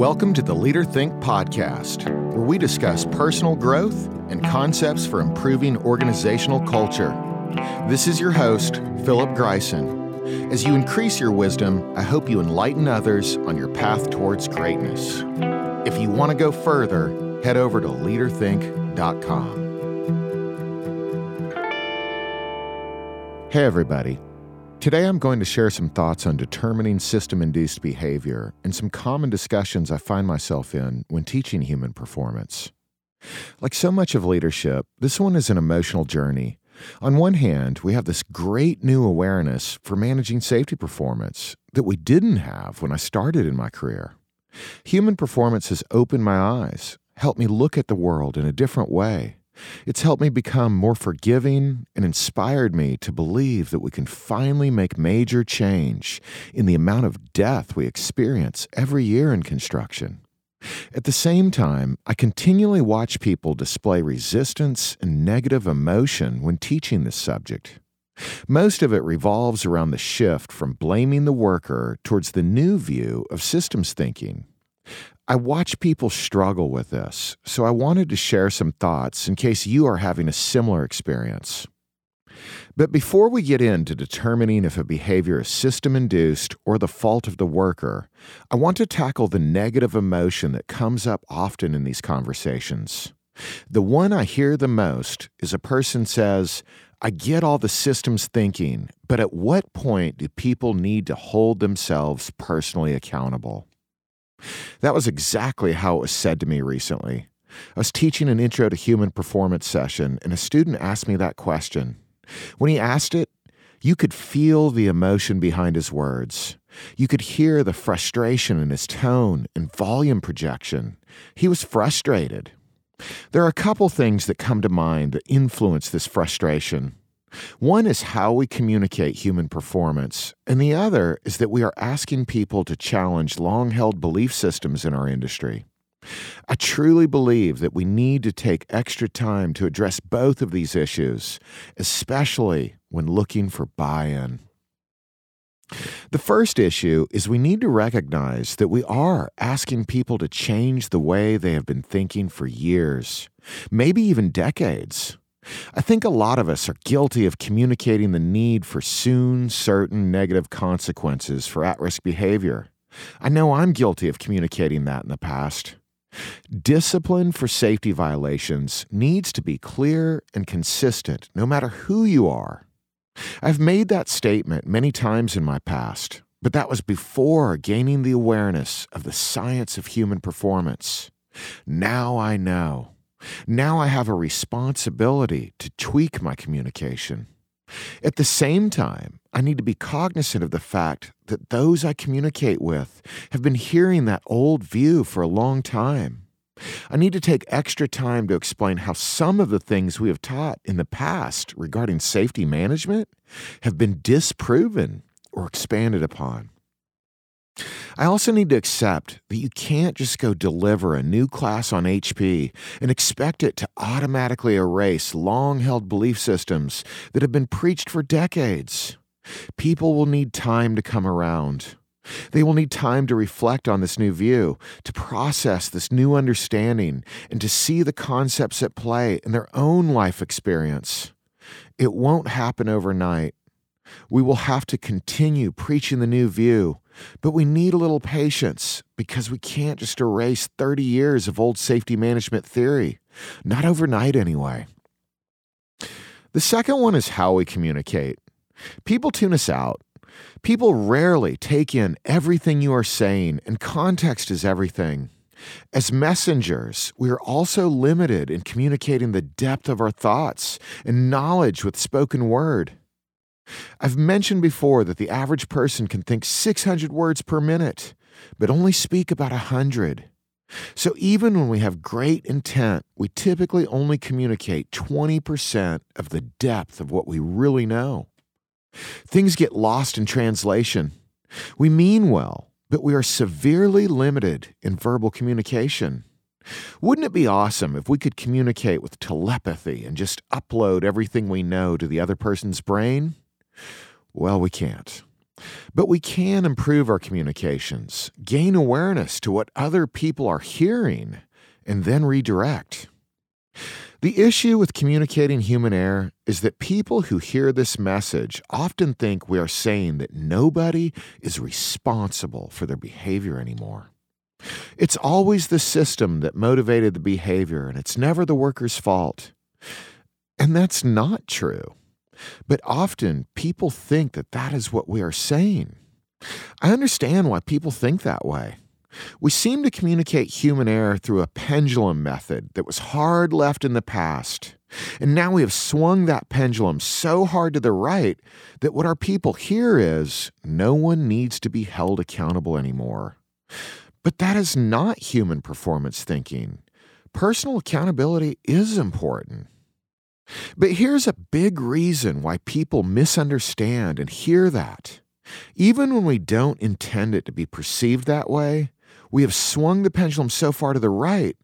Welcome to the Leader Think podcast, where we discuss personal growth and concepts for improving organizational culture. This is your host, Philip Greisen. As you increase your wisdom, I hope you enlighten others on your path towards greatness. If you want to go further, head over to leaderthink.com. Hey, everybody. Today, I'm going to share some thoughts on determining system induced behavior and some common discussions I find myself in when teaching human performance. Like so much of leadership, this one is an emotional journey. On one hand, we have this great new awareness for managing safety performance that we didn't have when I started in my career. Human performance has opened my eyes, helped me look at the world in a different way it's helped me become more forgiving and inspired me to believe that we can finally make major change in the amount of death we experience every year in construction. At the same time, I continually watch people display resistance and negative emotion when teaching this subject. Most of it revolves around the shift from blaming the worker towards the new view of systems thinking. I watch people struggle with this, so I wanted to share some thoughts in case you are having a similar experience. But before we get into determining if a behavior is system induced or the fault of the worker, I want to tackle the negative emotion that comes up often in these conversations. The one I hear the most is a person says, I get all the systems thinking, but at what point do people need to hold themselves personally accountable? That was exactly how it was said to me recently. I was teaching an intro to human performance session, and a student asked me that question. When he asked it, you could feel the emotion behind his words. You could hear the frustration in his tone and volume projection. He was frustrated. There are a couple things that come to mind that influence this frustration. One is how we communicate human performance, and the other is that we are asking people to challenge long held belief systems in our industry. I truly believe that we need to take extra time to address both of these issues, especially when looking for buy in. The first issue is we need to recognize that we are asking people to change the way they have been thinking for years, maybe even decades. I think a lot of us are guilty of communicating the need for soon certain negative consequences for at risk behavior. I know I'm guilty of communicating that in the past. Discipline for safety violations needs to be clear and consistent no matter who you are. I've made that statement many times in my past, but that was before gaining the awareness of the science of human performance. Now I know. Now I have a responsibility to tweak my communication. At the same time, I need to be cognizant of the fact that those I communicate with have been hearing that old view for a long time. I need to take extra time to explain how some of the things we have taught in the past regarding safety management have been disproven or expanded upon. I also need to accept that you can't just go deliver a new class on HP and expect it to automatically erase long held belief systems that have been preached for decades. People will need time to come around. They will need time to reflect on this new view, to process this new understanding, and to see the concepts at play in their own life experience. It won't happen overnight. We will have to continue preaching the new view but we need a little patience because we can't just erase 30 years of old safety management theory, not overnight anyway. The second one is how we communicate. People tune us out. People rarely take in everything you are saying, and context is everything. As messengers, we are also limited in communicating the depth of our thoughts and knowledge with spoken word. I've mentioned before that the average person can think 600 words per minute, but only speak about 100. So even when we have great intent, we typically only communicate 20% of the depth of what we really know. Things get lost in translation. We mean well, but we are severely limited in verbal communication. Wouldn't it be awesome if we could communicate with telepathy and just upload everything we know to the other person's brain? Well, we can't. But we can improve our communications, gain awareness to what other people are hearing, and then redirect. The issue with communicating human error is that people who hear this message often think we are saying that nobody is responsible for their behavior anymore. It's always the system that motivated the behavior, and it's never the worker's fault. And that's not true. But often people think that that is what we are saying. I understand why people think that way. We seem to communicate human error through a pendulum method that was hard left in the past. And now we have swung that pendulum so hard to the right that what our people hear is no one needs to be held accountable anymore. But that is not human performance thinking. Personal accountability is important. But here's a big reason why people misunderstand and hear that. Even when we don't intend it to be perceived that way, we have swung the pendulum so far to the right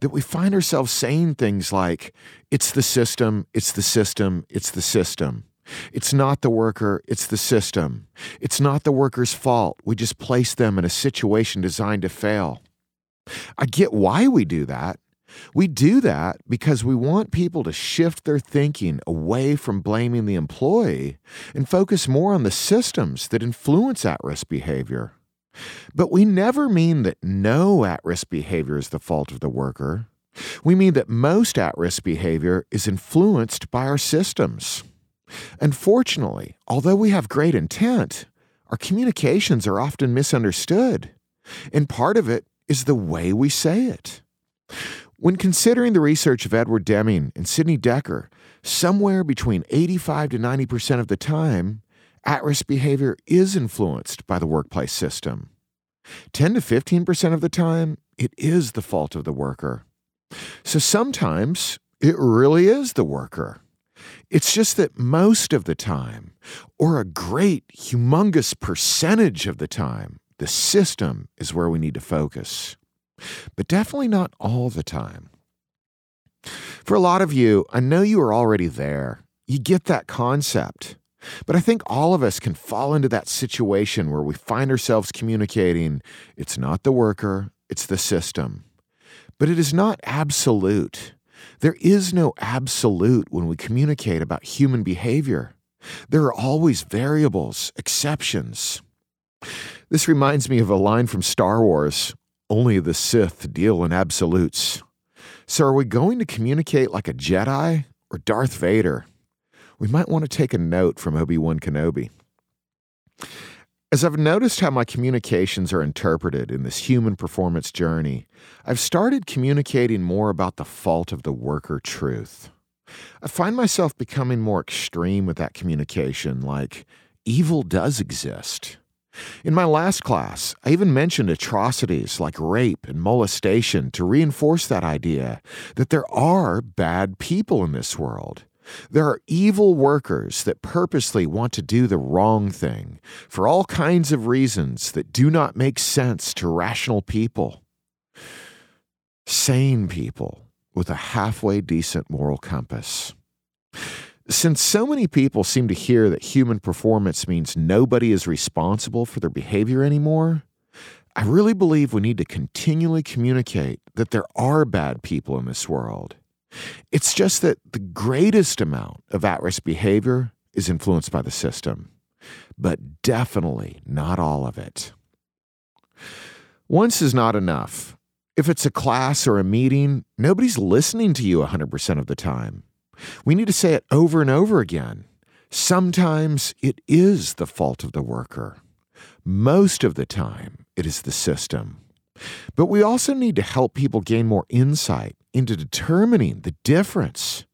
that we find ourselves saying things like, it's the system, it's the system, it's the system. It's not the worker, it's the system. It's not the worker's fault. We just place them in a situation designed to fail. I get why we do that. We do that because we want people to shift their thinking away from blaming the employee and focus more on the systems that influence at risk behavior. But we never mean that no at risk behavior is the fault of the worker. We mean that most at risk behavior is influenced by our systems. Unfortunately, although we have great intent, our communications are often misunderstood. And part of it is the way we say it. When considering the research of Edward Deming and Sidney Dekker, somewhere between 85 to 90% of the time, at risk behavior is influenced by the workplace system. 10 to 15% of the time, it is the fault of the worker. So sometimes it really is the worker. It's just that most of the time, or a great, humongous percentage of the time, the system is where we need to focus. But definitely not all the time. For a lot of you, I know you are already there. You get that concept. But I think all of us can fall into that situation where we find ourselves communicating it's not the worker, it's the system. But it is not absolute. There is no absolute when we communicate about human behavior. There are always variables, exceptions. This reminds me of a line from Star Wars only the Sith deal in absolutes. So, are we going to communicate like a Jedi or Darth Vader? we might want to take a note from Obi Wan Kenobi. As I've noticed how my communications are interpreted in this human performance journey, I've started communicating more about the fault of the worker truth. I find myself becoming more extreme with that communication, like, evil does exist. In my last class, I even mentioned atrocities like rape and molestation to reinforce that idea that there are bad people in this world. There are evil workers that purposely want to do the wrong thing for all kinds of reasons that do not make sense to rational people. Sane people with a halfway decent moral compass. Since so many people seem to hear that human performance means nobody is responsible for their behavior anymore, I really believe we need to continually communicate that there are bad people in this world it's just that the greatest amount of at risk behavior is influenced by the system, but definitely not all of it. Once is not enough. If it's a class or a meeting, nobody's listening to you 100% of the time. We need to say it over and over again. Sometimes it is the fault of the worker. Most of the time, it is the system. But we also need to help people gain more insight into determining the difference.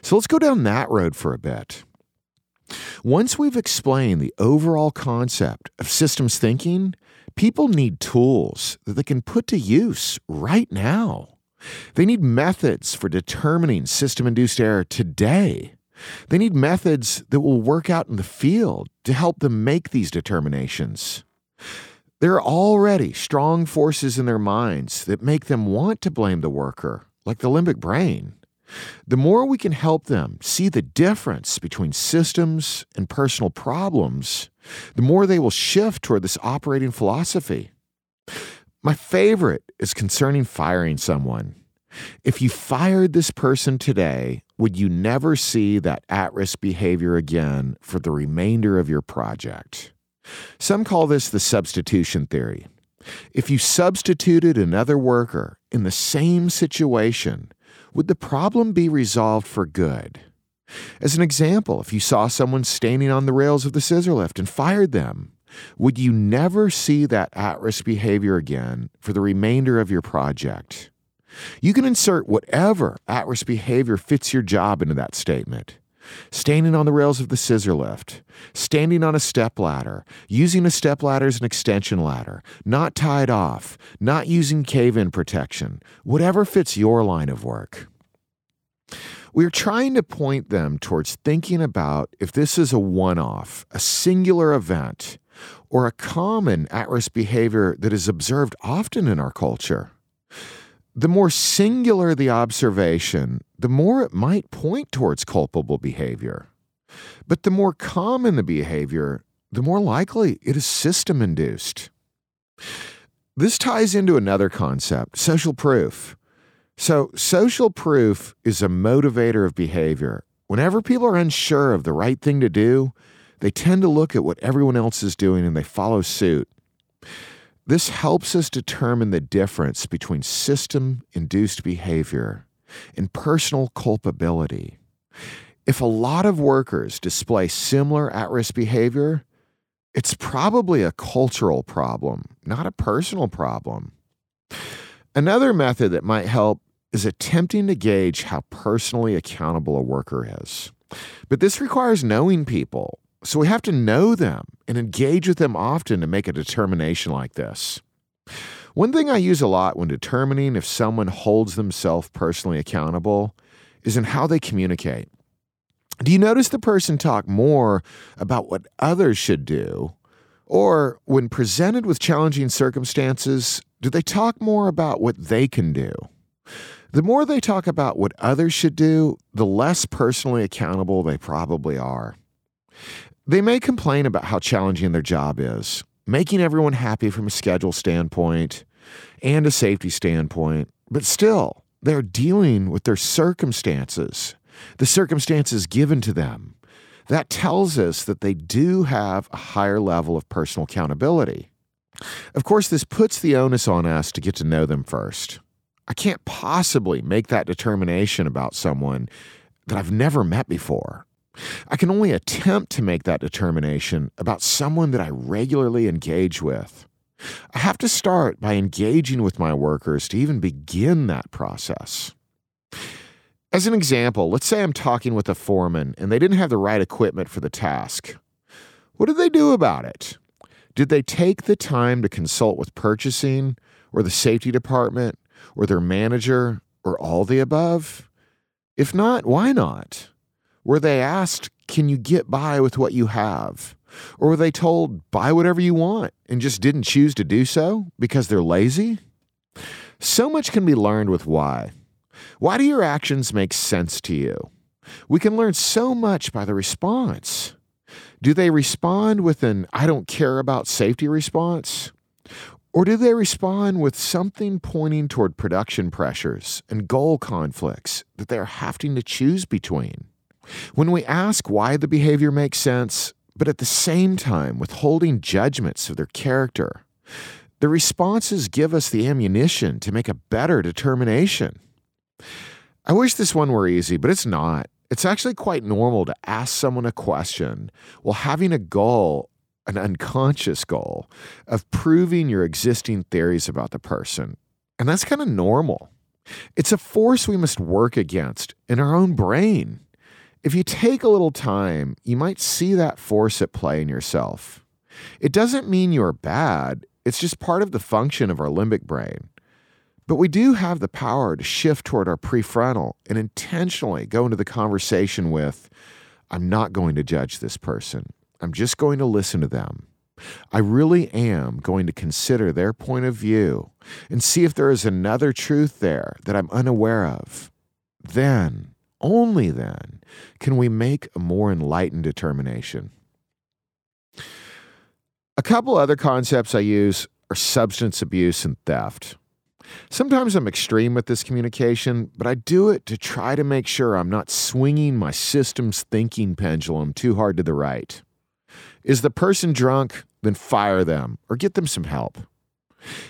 So let's go down that road for a bit. Once we've explained the overall concept of systems thinking, people need tools that they can put to use right now. They need methods for determining system induced error today. They need methods that will work out in the field to help them make these determinations. There are already strong forces in their minds that make them want to blame the worker like the limbic brain. the more we can help them see the difference between systems and personal problems, the more they will shift toward this operating philosophy. My favorite is concerning firing someone. If you fired this person today, would you never see that at risk behavior again for the remainder of your project? Some call this the substitution theory. If you substituted another worker in the same situation, would the problem be resolved for good? As an example, if you saw someone standing on the rails of the scissor lift and fired them, would you never see that at risk behavior again for the remainder of your project? You can insert whatever at risk behavior fits your job into that statement standing on the rails of the scissor lift, standing on a step ladder, using a step ladder as an extension ladder, not tied off, not using cave in protection, whatever fits your line of work. We are trying to point them towards thinking about if this is a one off, a singular event, or a common at risk behavior that is observed often in our culture the more singular the observation, the more it might point towards culpable behavior. But the more common the behavior, the more likely it is system induced. This ties into another concept social proof. So, social proof is a motivator of behavior. Whenever people are unsure of the right thing to do, they tend to look at what everyone else is doing and they follow suit. This helps us determine the difference between system induced behavior and personal culpability. If a lot of workers display similar at risk behavior, it's probably a cultural problem, not a personal problem. Another method that might help is attempting to gauge how personally accountable a worker is. But this requires knowing people so we have to know them and engage with them often to make a determination like this. One thing I use a lot when determining if someone holds themselves personally accountable is in how they communicate. Do you notice the person talk more about what others should do? Or when presented with challenging circumstances, do they talk more about what they can do? The more they talk about what others should do, the less personally accountable they probably are. They may complain about how challenging their job is, making everyone happy from a schedule standpoint and a safety standpoint, but still, they're dealing with their circumstances, the circumstances given to them. That tells us that they do have a higher level of personal accountability. Of course, this puts the onus on us to get to know them first. I can't possibly make that determination about someone that I've never met before. I can only attempt to make that determination about someone that I regularly engage with. I have to start by engaging with my workers to even begin that process. As an example, let's say I'm talking with a foreman and they didn't have the right equipment for the task. What did they do about it? Did they take the time to consult with purchasing or the safety department or their manager or all the above? If not, why not? Were they asked, Can you get by with what you have? Or were they told, Buy whatever you want and just didn't choose to do so because they're lazy? So much can be learned with why. Why do your actions make sense to you? We can learn so much by the response. Do they respond with an I don't care about safety response? Or do they respond with something pointing toward production pressures and goal conflicts that they are having to choose between? When we ask why the behavior makes sense, but at the same time withholding judgments of their character, the responses give us the ammunition to make a better determination. I wish this one were easy, but it's not. It's actually quite normal to ask someone a question while having a goal, an unconscious goal, of proving your existing theories about the person. And that's kind of normal. It's a force we must work against in our own brain. If you take a little time, you might see that force at play in yourself. It doesn't mean you're bad, it's just part of the function of our limbic brain. But we do have the power to shift toward our prefrontal and intentionally go into the conversation with I'm not going to judge this person. I'm just going to listen to them. I really am going to consider their point of view and see if there is another truth there that I'm unaware of. then, only then, can we make a more enlightened determination. A couple other concepts I use are substance abuse and theft. Sometimes I'm extreme with this communication, but I do it to try to make sure I'm not swinging my system's thinking pendulum too hard to the right. Is the person drunk? Then fire them or get them some help.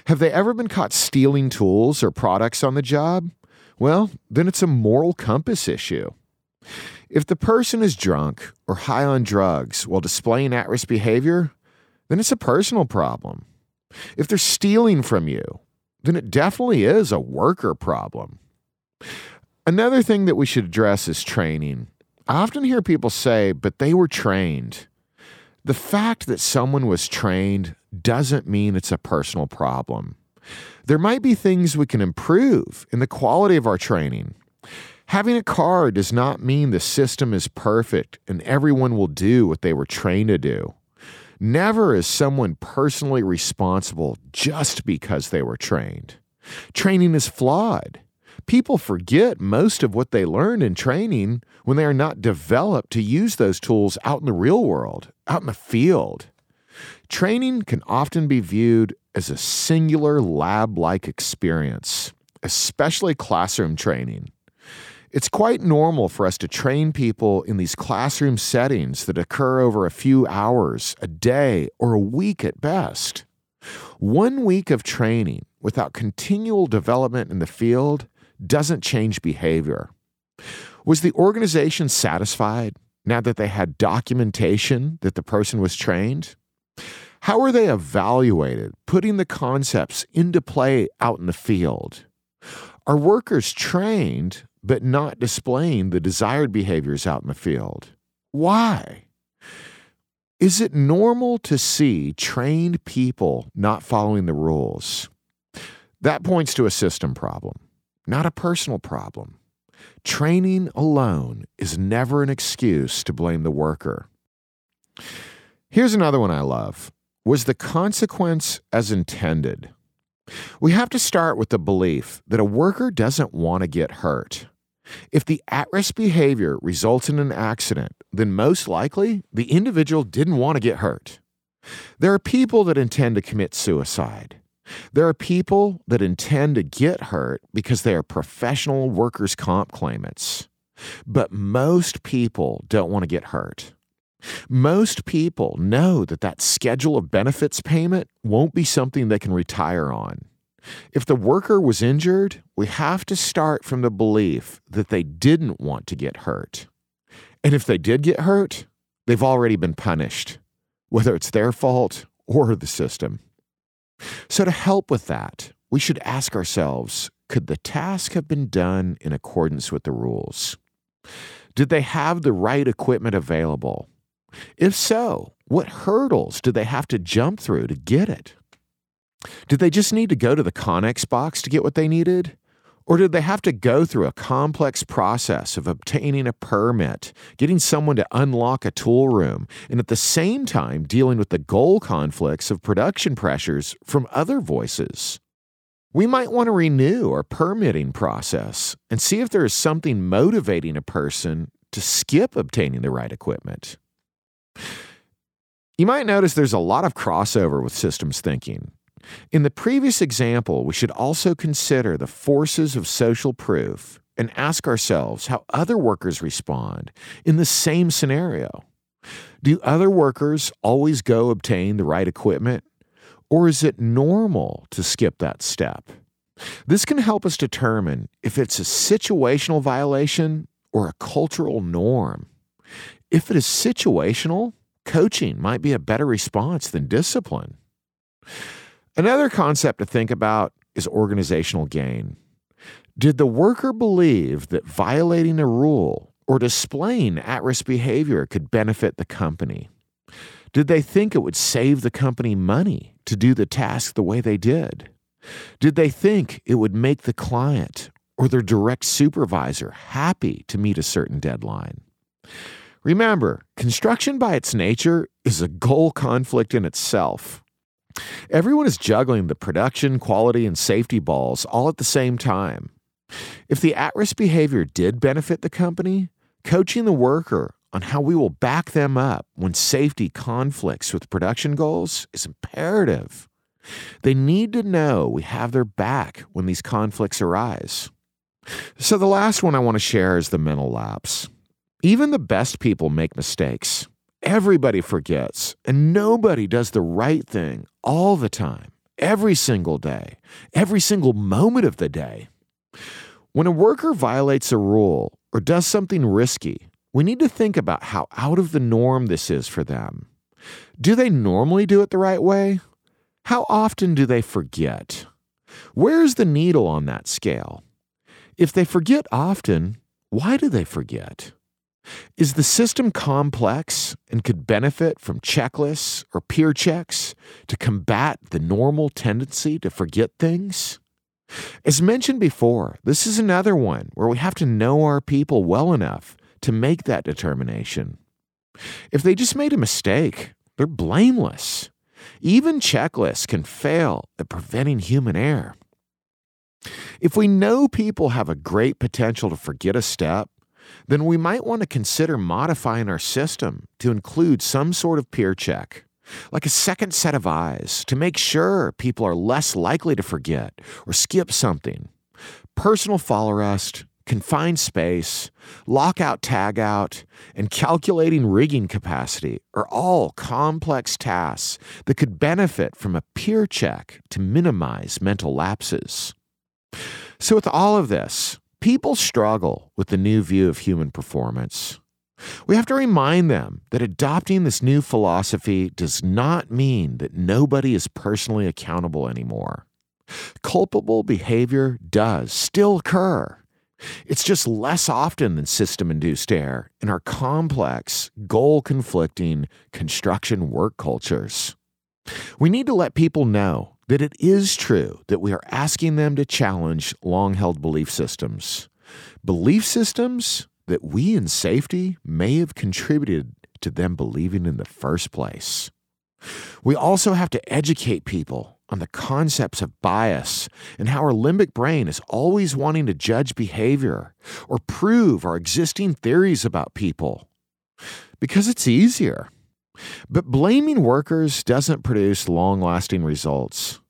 Have they ever been caught stealing tools or products on the job? Well, then it's a moral compass issue. If the person is drunk or high on drugs while displaying at risk behavior, then it's a personal problem. If they're stealing from you, then it definitely is a worker problem. Another thing that we should address is training. I often hear people say, but they were trained. The fact that someone was trained doesn't mean it's a personal problem. There might be things we can improve in the quality of our training. Having a car does not mean the system is perfect and everyone will do what they were trained to do. Never is someone personally responsible just because they were trained. Training is flawed. People forget most of what they learned in training when they are not developed to use those tools out in the real world, out in the field. Training can often be viewed as a singular lab like experience, especially classroom training. It's quite normal for us to train people in these classroom settings that occur over a few hours, a day, or a week at best. One week of training without continual development in the field doesn't change behavior. Was the organization satisfied now that they had documentation that the person was trained? How are they evaluated, putting the concepts into play out in the field? Are workers trained but not displaying the desired behaviors out in the field. Why? Is it normal to see trained people not following the rules? That points to a system problem, not a personal problem. Training alone is never an excuse to blame the worker. Here's another one I love. Was the consequence as intended? We have to start with the belief that a worker doesn't want to get hurt. If the at risk behavior results in an accident, then most likely the individual didn't want to get hurt. There are people that intend to commit suicide. There are people that intend to get hurt because they are professional workers' comp claimants. But most people don't want to get hurt. Most people know that that schedule of benefits payment won't be something they can retire on. If the worker was injured, we have to start from the belief that they didn't want to get hurt. And if they did get hurt, they've already been punished, whether it's their fault or the system. So, to help with that, we should ask ourselves could the task have been done in accordance with the rules? Did they have the right equipment available? If so, what hurdles did they have to jump through to get it? Did they just need to go to the Connex box to get what they needed? Or did they have to go through a complex process of obtaining a permit, getting someone to unlock a tool room, and at the same time dealing with the goal conflicts of production pressures from other voices? We might want to renew our permitting process and see if there is something motivating a person to skip obtaining the right equipment. You might notice there's a lot of crossover with systems thinking. In the previous example, we should also consider the forces of social proof and ask ourselves how other workers respond in the same scenario. Do other workers always go obtain the right equipment? Or is it normal to skip that step? This can help us determine if it's a situational violation or a cultural norm. If it is situational, coaching might be a better response than discipline. Another concept to think about is organizational gain. Did the worker believe that violating a rule or displaying at risk behavior could benefit the company? Did they think it would save the company money to do the task the way they did? Did they think it would make the client or their direct supervisor happy to meet a certain deadline? Remember, construction by its nature is a goal conflict in itself. Everyone is juggling the production, quality, and safety balls all at the same time. If the at risk behavior did benefit the company, coaching the worker on how we will back them up when safety conflicts with production goals is imperative. They need to know we have their back when these conflicts arise. So, the last one I want to share is the mental lapse. Even the best people make mistakes. Everybody forgets, and nobody does the right thing all the time, every single day, every single moment of the day. When a worker violates a rule or does something risky, we need to think about how out of the norm this is for them. Do they normally do it the right way? How often do they forget? Where's the needle on that scale? If they forget often, why do they forget? Is the system complex and could benefit from checklists or peer checks to combat the normal tendency to forget things? As mentioned before, this is another one where we have to know our people well enough to make that determination. If they just made a mistake, they're blameless. Even checklists can fail at preventing human error. If we know people have a great potential to forget a step, then we might want to consider modifying our system to include some sort of peer check, like a second set of eyes to make sure people are less likely to forget or skip something. Personal fall arrest, confined space, lockout tagout, and calculating rigging capacity are all complex tasks that could benefit from a peer check to minimize mental lapses. So, with all of this, people struggle with the new view of human performance. We have to remind them that adopting this new philosophy does not mean that nobody is personally accountable anymore. Culpable behavior does still occur. It's just less often than system induced error in our complex, goal conflicting construction work cultures. We need to let people know that it is true that we are asking them to challenge long held belief systems. Belief systems that we in safety may have contributed to them believing in the first place. We also have to educate people on the concepts of bias and how our limbic brain is always wanting to judge behavior or prove our existing theories about people because it's easier. But blaming workers doesn't produce long lasting results.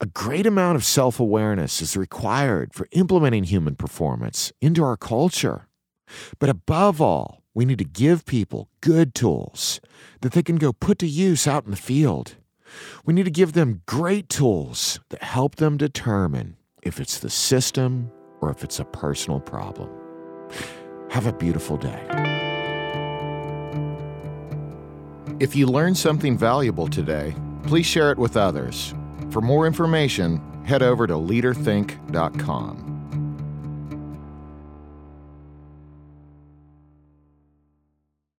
A great amount of self awareness is required for implementing human performance into our culture. But above all, we need to give people good tools that they can go put to use out in the field. We need to give them great tools that help them determine if it's the system or if it's a personal problem. Have a beautiful day. If you learned something valuable today, please share it with others. For more information, head over to leaderthink.com.